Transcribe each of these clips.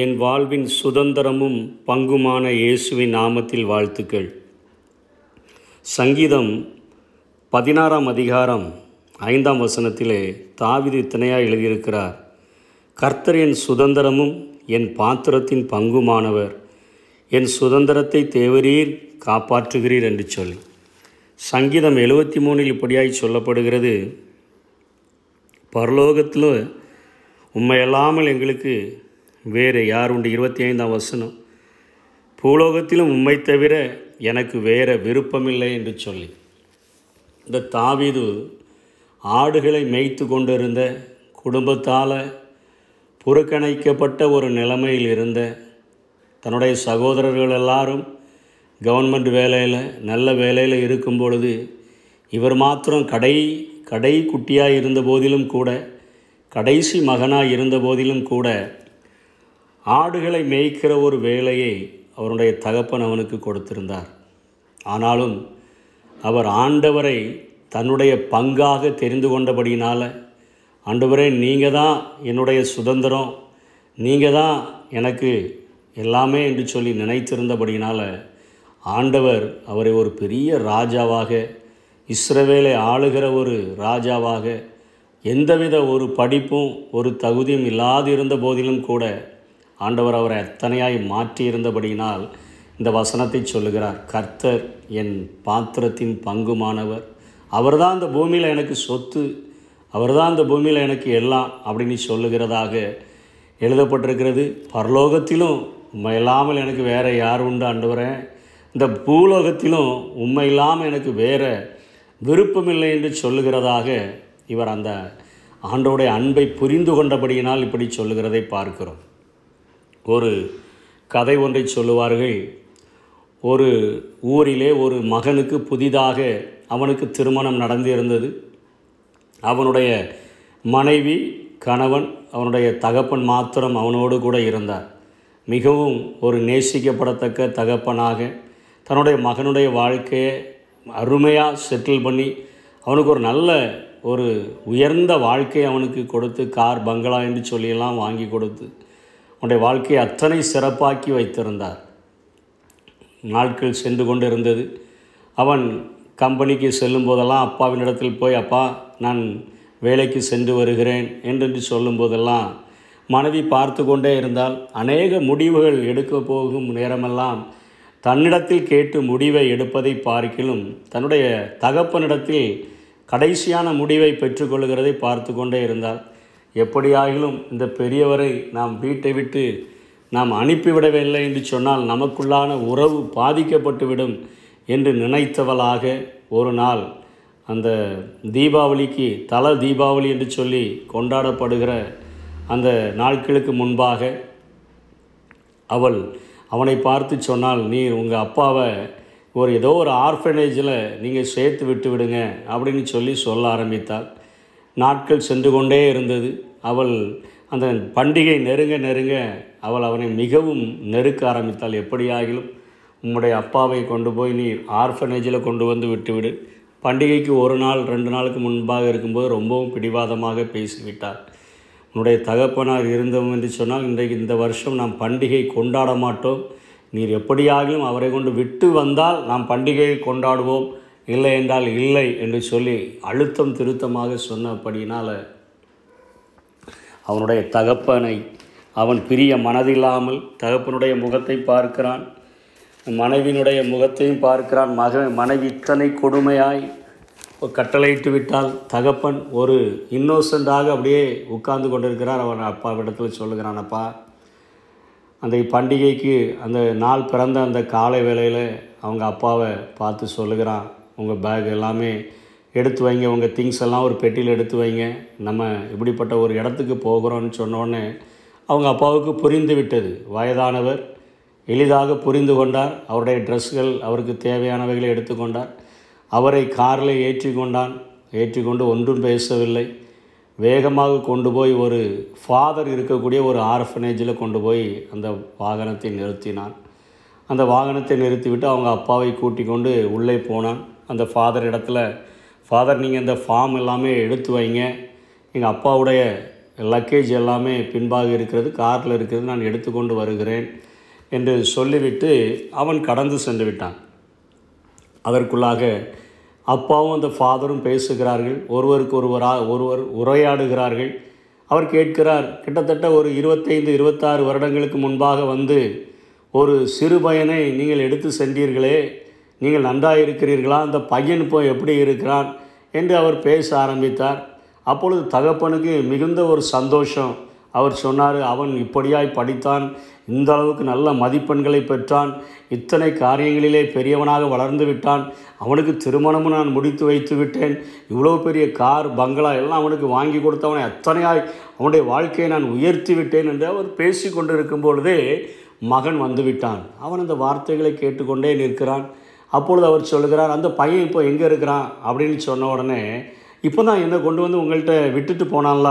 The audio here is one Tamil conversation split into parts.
என் வாழ்வின் சுதந்திரமும் பங்குமான இயேசுவின் நாமத்தில் வாழ்த்துக்கள். சங்கீதம் பதினாறாம் அதிகாரம் ஐந்தாம் வசனத்திலே தாவிது இத்தனையாக எழுதியிருக்கிறார் கர்த்தர் என் சுதந்திரமும் என் பாத்திரத்தின் பங்குமானவர். என் சுதந்திரத்தை தேவரீர் காப்பாற்றுகிறீர் என்று சொல்லி. சங்கீதம் எழுபத்தி மூணில் இப்படியாய் சொல்லப்படுகிறது பரலோகத்தில் உண்மையல்லாமல் எங்களுக்கு வேறு யார் உண்டு? இருபத்தி ஐந்தாம் வசனம். பூலோகத்திலும் உண்மை தவிர எனக்கு வேறு விருப்பமில்லை என்று சொல்லி. இந்த தாவிது ஆடுகளை மேய்த்து கொண்டிருந்த குடும்பத்தால் புறக்கணிக்கப்பட்ட ஒரு நிலைமையில் இருந்த தன்னுடைய சகோதரர்கள் எல்லாரும் கவர்மெண்ட் வேலையில் நல்ல வேலையில் இருக்கும் பொழுது இவர் மாத்திரம் கடை கடை குட்டியாக இருந்த போதிலும் கூட கடைசி மகனாக இருந்த போதிலும் கூட ஆடுகளை மேய்க்கிற ஒரு வேலையை அவருடைய தகப்பன் அவனுக்கு கொடுத்திருந்தார். ஆனாலும் அவர் ஆண்டவரை தன்னுடைய பங்காக தெரிந்து கொண்டபடியினால் ஆண்டவரே நீங்கள் தான் என்னுடைய சுதந்திரம் நீங்கள் தான் எனக்கு எல்லாமே என்று சொல்லி நினைத்திருந்தபடியினால் ஆண்டவர் அவரை ஒரு பெரிய ராஜாவாக இஸ்ரவேலை ஆளுகிற ஒரு ராஜாவாக எந்தவித ஒரு படிப்பும் ஒரு தகுதியும் இல்லாதிருந்த போதிலும் கூட ஆண்டவர் அவரை அத்தனையாய் மாற்றியிருந்தபடியினால் இந்த வசனத்தை சொல்லுகிறார் கர்த்தர் என் பாத்திரத்தின் பங்குமானவர். அவர்தான் அந்த பூமியில் எனக்கு சொத்து. அவர்தான் அந்த பூமியில் எனக்கு எல்லாம் அப்படின்னு சொல்லுகிறதாக எழுதப்பட்டிருக்கிறது. பரலோகத்திலும் உண்மை இல்லாமல் எனக்கு வேறு யார் உண்டு ஆண்டவரேன் இந்த பூலோகத்திலும் உண்மை இல்லாமல் எனக்கு வேறு விருப்பமில்லை என்று சொல்லுகிறதாக இவர் அந்த ஆண்டோடைய அன்பை புரிந்து கொண்டபடியினால் இப்படி சொல்லுகிறதை பார்க்கிறோம். ஒரு கதை ஒன்றை சொல்லுவார்கள். ஒரு ஊரிலே ஒரு மகனுக்கு புதிதாக அவனுக்கு திருமணம் நடந்து இருந்தது அவனுடைய மனைவி கணவன் அவனுடைய தகப்பன் மாத்திரம் அவனோடு கூட இருந்தார். மிகவும் ஒரு நேசிக்கப்படத்தக்க தகப்பனாக தன்னுடைய மகனுடைய வாழ்க்கையை அருமையாக செட்டில் பண்ணி அவனுக்கு ஒரு நல்ல ஒரு உயர்ந்த வாழ்க்கையை அவனுக்கு கொடுத்து கார் பங்களா என்று சொல்லியெல்லாம் வாங்கி கொடுத்து உன்னுடைய வாழ்க்கையை அத்தனை சிறப்பாக்கி வைத்திருந்தார். நாட்கள் சென்று கொண்டு இருந்தது அவன் கம்பெனிக்கு செல்லும் போதெல்லாம் அப்பாவின் இடத்தில் போய் அப்பா நான் வேலைக்கு சென்று வருகிறேன் என்று சொல்லும்போதெல்லாம் மனைவி பார்த்து கொண்டே இருந்தால் அநேக முடிவுகள் எடுக்க போகும் நேரமெல்லாம் தன்னிடத்தில் கேட்டு முடிவை எடுப்பதை பார்க்கிலும் தன்னுடைய தகப்பனிடத்தில் கடைசியான முடிவை பெற்றுக்கொள்கிறதை பார்த்து கொண்டே இருந்தால் எப்படியாகிலும் இந்த பெரியவரை நாம் வீட்டை விட்டு நாம் அனுப்பிவிடவில்லை என்று சொன்னால் நமக்குள்ளான உறவு பாதிக்கப்பட்டுவிடும் என்று நினைத்தவளாக ஒரு நாள் அந்த தீபாவளிக்கு தல தீபாவளி என்று சொல்லி கொண்டாடப்படுகிற அந்த நாட்களுக்கு முன்பாக அவள் அவனை பார்த்து சொன்னால் நீர் உங்கள் அப்பாவை ஒரு ஏதோ ஒரு ஆர்ஃபனேஜில் நீங்கள் சேர்த்து விட்டு விடுங்க அப்படின்னு சொல்லி சொல்ல ஆரம்பித்தாள். நாட்கள் சென்று கொண்டே இருந்தது. அவள் அந்த பண்டிகை நெருங்க நெருங்க அவள் அவனை மிகவும் நெருக்க ஆரம்பித்தாள். எப்படியாகிலும் உம்முடைய அப்பாவை கொண்டு போய் நீ ஆர்ஃபனேஜில் கொண்டு வந்து விட்டுவிடு. பண்டிகைக்கு ஒரு நாள் ரெண்டு நாளுக்கு முன்பாக இருக்கும்போது ரொம்பவும் பிடிவாதமாக பேசிவிட்டார் உன்னுடைய தகப்பனார் இருந்தோம் என்று சொன்னால் இன்றைக்கு இந்த வருஷம் நாம் பண்டிகை கொண்டாட மாட்டோம். நீர் எப்படியாகிலும் அவரை கொண்டு விட்டு வந்தால் நாம் பண்டிகையை கொண்டாடுவோம். இல்லை என்றால் இல்லை என்று சொல்லி அழுத்தம் திருத்தமாக சொன்னபடியினால் அவனுடைய தகப்பனை அவன் பிரிய மனதில்லாமல் தகப்பனுடைய முகத்தை பார்க்கிறான். மனைவியினுடைய முகத்தையும் பார்க்கிறான். மக மனைவி இத்தனை கொடுமையாய் கட்டளையிட்டு விட்டால் தகப்பன் ஒரு இன்னோசண்டாக அப்படியே உட்கார்ந்து கொண்டிருக்கிறார். அவன் அப்பாவிடத்தில் சொல்லுகிறான் அப்பா அந்த பண்டிகைக்கு அந்த நாள் பிறந்த அந்த காலை வேளையில் அவங்க அப்பாவை பார்த்து சொல்லுகிறான். உங்கள் பேக் எல்லாமே எடுத்து வைங்க. உங்கள் திங்ஸ் எல்லாம் ஒரு பெட்டியில் எடுத்து வைங்க. நம்ம இப்படிப்பட்ட ஒரு இடத்துக்கு போகிறோன்னு சொன்னோடனே அவங்க அப்பாவுக்கு புரிந்து விட்டது. வயதானவர் எளிதாக புரிந்து கொண்டார். அவருடைய ட்ரெஸ்கள் அவருக்கு தேவையானவைகளை எடுத்துக்கொண்டார் அவரை காரில் ஏற்றி கொண்டான். ஏற்றி கொண்டு ஒன்றும் பேசவில்லை. வேகமாக கொண்டு போய் ஒரு ஃபாதர் இருக்கக்கூடிய ஒரு ஆர்ஃபனேஜில் கொண்டு போய் அந்த வாகனத்தை நிறுத்தினான். அந்த வாகனத்தை நிறுத்திவிட்டு அவங்க அப்பாவை கூட்டிக் கொண்டு உள்ளே போனான். அந்த ஃபாதர் இடத்துல. ஃபாதர் நீங்கள் இந்த ஃபார்ம் எல்லாமே எடுத்து வைங்க. எங்கள் அப்பாவுடைய லக்கேஜ் எல்லாமே பின்பாக இருக்கிறது காரில் இருக்கிறது நான் எடுத்துக்கொண்டு வருகிறேன் என்று சொல்லிவிட்டு அவன் கடந்து சென்று விட்டான். அதற்குள்ளாக அப்பாவும் அந்த ஃபாதரும் பேசுகிறார்கள். ஒருவருக்கு ஒருவராக ஒருவர் உரையாடுகிறார்கள். அவர் கேட்கிறார் கிட்டத்தட்ட ஒரு இருபத்தைந்து இருபத்தாறு வருடங்களுக்கு முன்பாக வந்து ஒரு சிறு பயனை நீங்கள் எடுத்து சென்றீர்களே. நீங்கள் நன்றாக இருக்கிறீர்களா? அந்த பையன் இப்போ எப்படி இருக்கிறான்? என்று அவர் பேச ஆரம்பித்தார். அப்பொழுது தகப்பனுக்கு மிகுந்த ஒரு சந்தோஷம். அவர் சொன்னார் அவன் இப்படியாய் படித்தான். இந்த அளவுக்கு நல்ல மதிப்பெண்களை பெற்றான். இத்தனை காரியங்களிலே பெரியவனாக வளர்ந்து விட்டான். அவனுக்கு திருமணமும் நான் முடித்து வைத்து விட்டேன். இவ்வளோ பெரிய கார் பங்களா எல்லாம் அவனுக்கு வாங்கி கொடுத்தவனை அத்தனையாய் அவனுடைய வாழ்க்கையை நான் உயர்த்தி விட்டேன் என்று அவர் பேசி கொண்டிருக்கும் பொழுதே மகன் வந்து விட்டான். அவன் அந்த வார்த்தைகளை கேட்டுக்கொண்டே நிற்கிறான். அப்பொழுது அவர் சொல்லுகிறார் அந்த பையன் இப்போ எங்கே இருக்கிறான்? அப்படின்னு சொன்ன உடனே இப்போ தான் என்னை கொண்டு வந்து உங்கள்கிட்ட விட்டுட்டு போனான்ல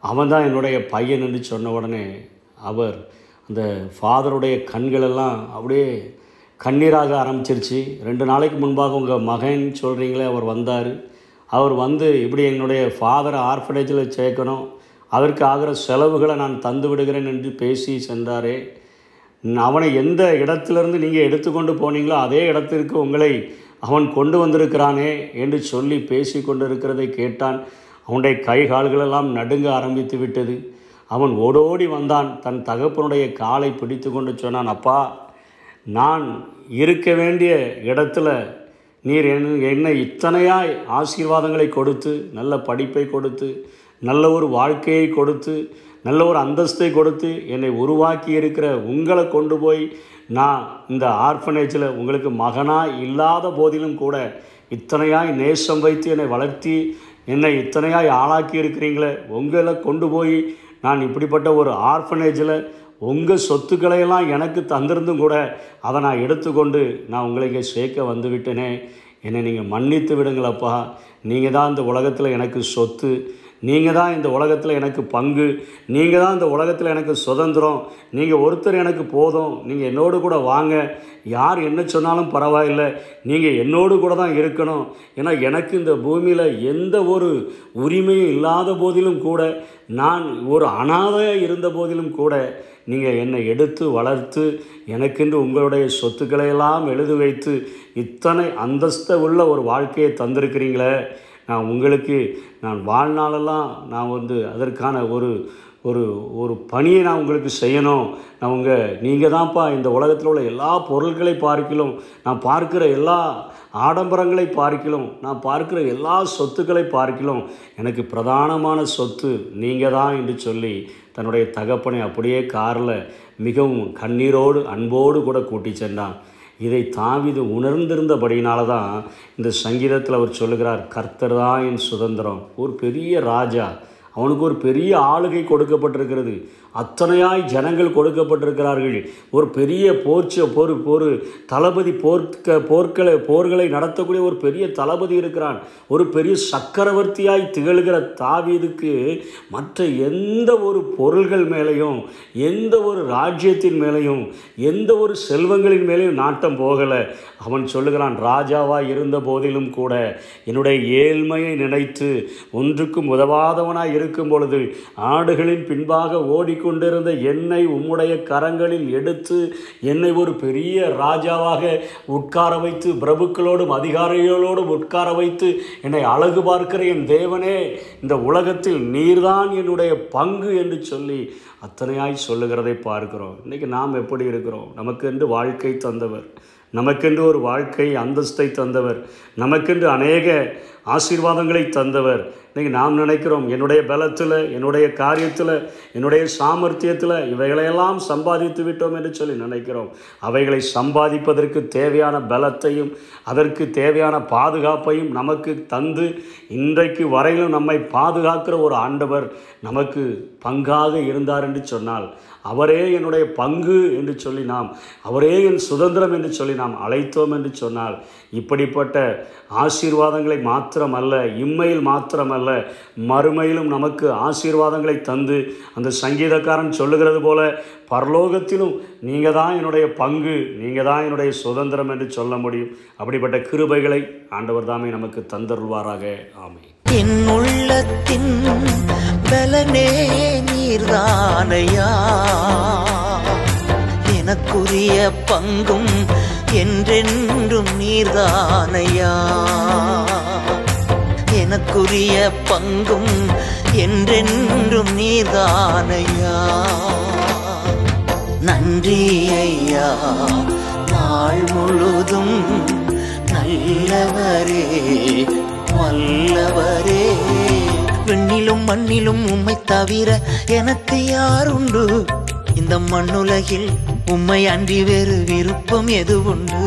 அவன் தான் என்னுடைய பையன் என்று சொன்ன உடனே அவர் அந்த ஃபாதருடைய கண்களெல்லாம் அப்படியே கண்ணீராக ஆரம்பிச்சிருச்சு. ரெண்டு நாளைக்கு முன்பாக உங்கள் மகன் சொல்கிறீங்களே அவர் வந்தார். அவர் வந்து இப்படி என்னுடைய ஃபாதரை ஆர்ஃபனேஜில் சேர்க்கணும். அதற்கு ஆகிற செலவுகளை நான் தந்து விடுகிறேன் என்று பேசி சென்றாரே. அவனை எந்த இடத்திலிருந்து நீங்கள் எடுத்துக்கொண்டு போனீங்களோ அதே இடத்திற்கு உங்களை அவன் கொண்டு வந்திருக்கிறானே என்று சொல்லி பேசி கொண்டிருக்கிறதை கேட்டான். அவனுடைய கை கால்களெல்லாம் நடுங்க ஆரம்பித்து விட்டது. அவன் ஓடோடி வந்தான். தன் தகப்பனுடைய காலை பிடித்து கொண்டு சொன்னான் அப்பா நான் இருக்க வேண்டிய இடத்துல நீர் என் என்னை இத்தனையாய் ஆசீர்வாதங்களை கொடுத்து நல்ல படிப்பை கொடுத்து நல்ல ஒரு வாழ்க்கையை கொடுத்து நல்ல ஒரு அந்தஸ்தை கொடுத்து என்னை உருவாக்கி இருக்கிற உங்களை கொண்டு போய் நான் இந்த ஆர்ஃபனேஜில் உங்களுக்கு மகனாக இல்லாத போதிலும் கூட இத்தனையாய் நேசம் வைத்து என்னை வளர்த்தி என்னை இத்தனையாய் ஆளாக்கி இருக்கிறீங்களே உங்களை கொண்டு போய் நான் இப்படிப்பட்ட ஒரு ஆர்ஃபனேஜில் உங்கள் சொத்துக்களையெல்லாம் எனக்கு தந்திருந்தும் கூட அதை நான் எடுத்துக்கொண்டு நான் உங்களை இங்கே சேர்க்க வந்து விட்டேனே. என்னை நீங்கள் மன்னித்து விடுங்களப்பா நீங்கள் தான் இந்த உலகத்தில் எனக்கு சொத்து. நீங்கள் தான் இந்த உலகத்தில் எனக்கு பங்கு நீங்கள் தான் இந்த உலகத்தில் எனக்கு சுதந்திரம் நீங்கள் ஒருத்தர் எனக்கு போதும் நீங்கள் என்னோடு கூட வாங்க. யார் என்ன சொன்னாலும் பரவாயில்லை நீங்கள் என்னோடு கூட தான் இருக்கணும். ஏன்னா எனக்கு இந்த பூமியில் எந்த ஒரு உரிமையும் இல்லாத போதிலும் கூட நான் ஒரு அனாதையாக இருந்த போதிலும் கூட நீங்கள் என்னை எடுத்து வளர்த்து எனக்கென்று உங்களுடைய சொத்துக்களை எல்லாம் எழுதி வைத்து இத்தனை அந்தஸ்த உள்ள ஒரு வாழ்க்கையை தந்திருக்கிறீங்களே? நான் உங்களுக்கு நான் வாழ்நாளெல்லாம் நான் வந்து அதற்கான ஒரு ஒரு ஒரு பணியை நான் உங்களுக்கு செய்யணும். நான் உங்கள் நீங்கள் தான்ப்பா இந்த உலகத்தில் உள்ள எல்லா பொருள்களை பார்க்கிலும் நான் பார்க்கிற எல்லா ஆடம்பரங்களை பார்க்கிலும் நான் பார்க்கிற எல்லா சொத்துக்களை பார்க்கிலும் எனக்கு பிரதானமான சொத்து நீங்கள் தான் என்று சொல்லி தன்னுடைய தகப்பனை அப்படியே காரில் மிகவும் கண்ணீரோடு அன்போடு கூட கூட்டி சென்றான். இதை தாவிது உணர்ந்திருந்தபடியினால தான் இந்த சங்கீதத்தில் அவர் சொல்லுகிறார் கர்த்தர் தான் என் சுதந்திரம். ஒரு பெரிய ராஜா அவனுக்கு ஒரு பெரிய ஆளுகை கொடுக்கப்பட்டிருக்கிறது. அத்தனையாய் ஜனங்கள் கொடுக்கப்பட்டிருக்கிறார்கள். ஒரு பெரிய போர்ச்ச போர் ஒரு தளபதி போர்க்க போர்க்களை போர்களை நடத்தக்கூடிய ஒரு பெரிய தளபதி இருக்கிறான். ஒரு பெரிய சக்கரவர்த்தியாய் திகழ்கிற தாவீதுக்கு மற்ற எந்த ஒரு பொருள்கள் மேலேயும் எந்த ஒரு ராஜ்யத்தின் மேலேயும் எந்த ஒரு செல்வங்களின் மேலேயும் நாட்டம் போகலை. அவன் சொல்லுகிறான் ராஜாவாக இருந்த போதிலும் கூட என்னுடைய ஏழ்மையை நினைத்து ஒன்றுக்கும் உதவாதவனாய் இருக்கும் பொழுது ஆடுகளின் பின்பாக கொண்டிருந்த என்னை உம்முடைய கரங்களில் எடுத்து என்னை ஒரு பெரிய ராஜாவாக உட்கார வைத்து பிரபுக்களோடும் அதிகாரிகளோடும் உட்கார வைத்து என்னை அழகு பார்க்கிற என் தேவனே இந்த உலகத்தில் நீர்தான் என்னுடைய பங்கு என்று சொல்லி அத்தனையாய் சொல்லுகிறதை பார்க்கிறோம். இன்றைக்கி நாம் எப்படி இருக்கிறோம்? நமக்கென்று வாழ்க்கை தந்தவர் நமக்கென்று ஒரு வாழ்க்கை அந்தஸ்தை தந்தவர் நமக்கென்று அநேக ஆசீர்வாதங்களை தந்தவர். இன்றைக்கி நாம் நினைக்கிறோம் என்னுடைய பலத்தில் என்னுடைய காரியத்தில் என்னுடைய சாமர்த்தியத்தில் இவைகளையெல்லாம் சம்பாதித்து விட்டோம் என்று சொல்லி நினைக்கிறோம். அவைகளை சம்பாதிப்பதற்கு தேவையான பலத்தையும் அதற்கு தேவையான பாதுகாப்பையும் நமக்கு தந்து இன்றைக்கு வரையிலும் நம்மை பாதுகாக்கிற ஒரு ஆண்டவர் நமக்கு பங்காக இருந்தார் என்று சொன்னால் அவரே என்னுடைய பங்கு என்று சொல்லி நாம் அவரே என் சுதந்திரம் என்று சொல்லி நாம் அழைத்தோம் என்று சொன்னால் இப்படிப்பட்ட ஆசீர்வாதங்களை மாத்திரமல்ல இம்மையில் மாத்திரமல்ல மறுமையிலும் நமக்கு ஆசீர்வாதங்களை தந்து அந்த சங்கீதக்காரன் சொல்லுகிறது போல பரலோகத்திலும் நீங்கள் தான் என்னுடைய பங்கு நீங்கள் தான் என்னுடைய சுதந்திரம் என்று சொல்ல முடியும். அப்படிப்பட்ட கிருபைகளை ஆண்டவர் தாமே நமக்கு தந்தருள்வாராக. ஆமை என் உள்ளத்தின் பலனே நீர்தானையா? எனக்குரிய பங்கும் என்றென்றும் நீர்தானையா? எனக்குரிய பங்கும் என்றென்றும் நீதானையா நன்றி ஐயா நாள் முழுதும் நல்லவரே வல்லவரே. விண்ணிலும் மண்ணிலும் உம்மை தவிர எனக்கு யாருண்டு? இந்த மண்ணுலகில் உம்மை அன்றி வேறு விருப்பம் எது உண்டு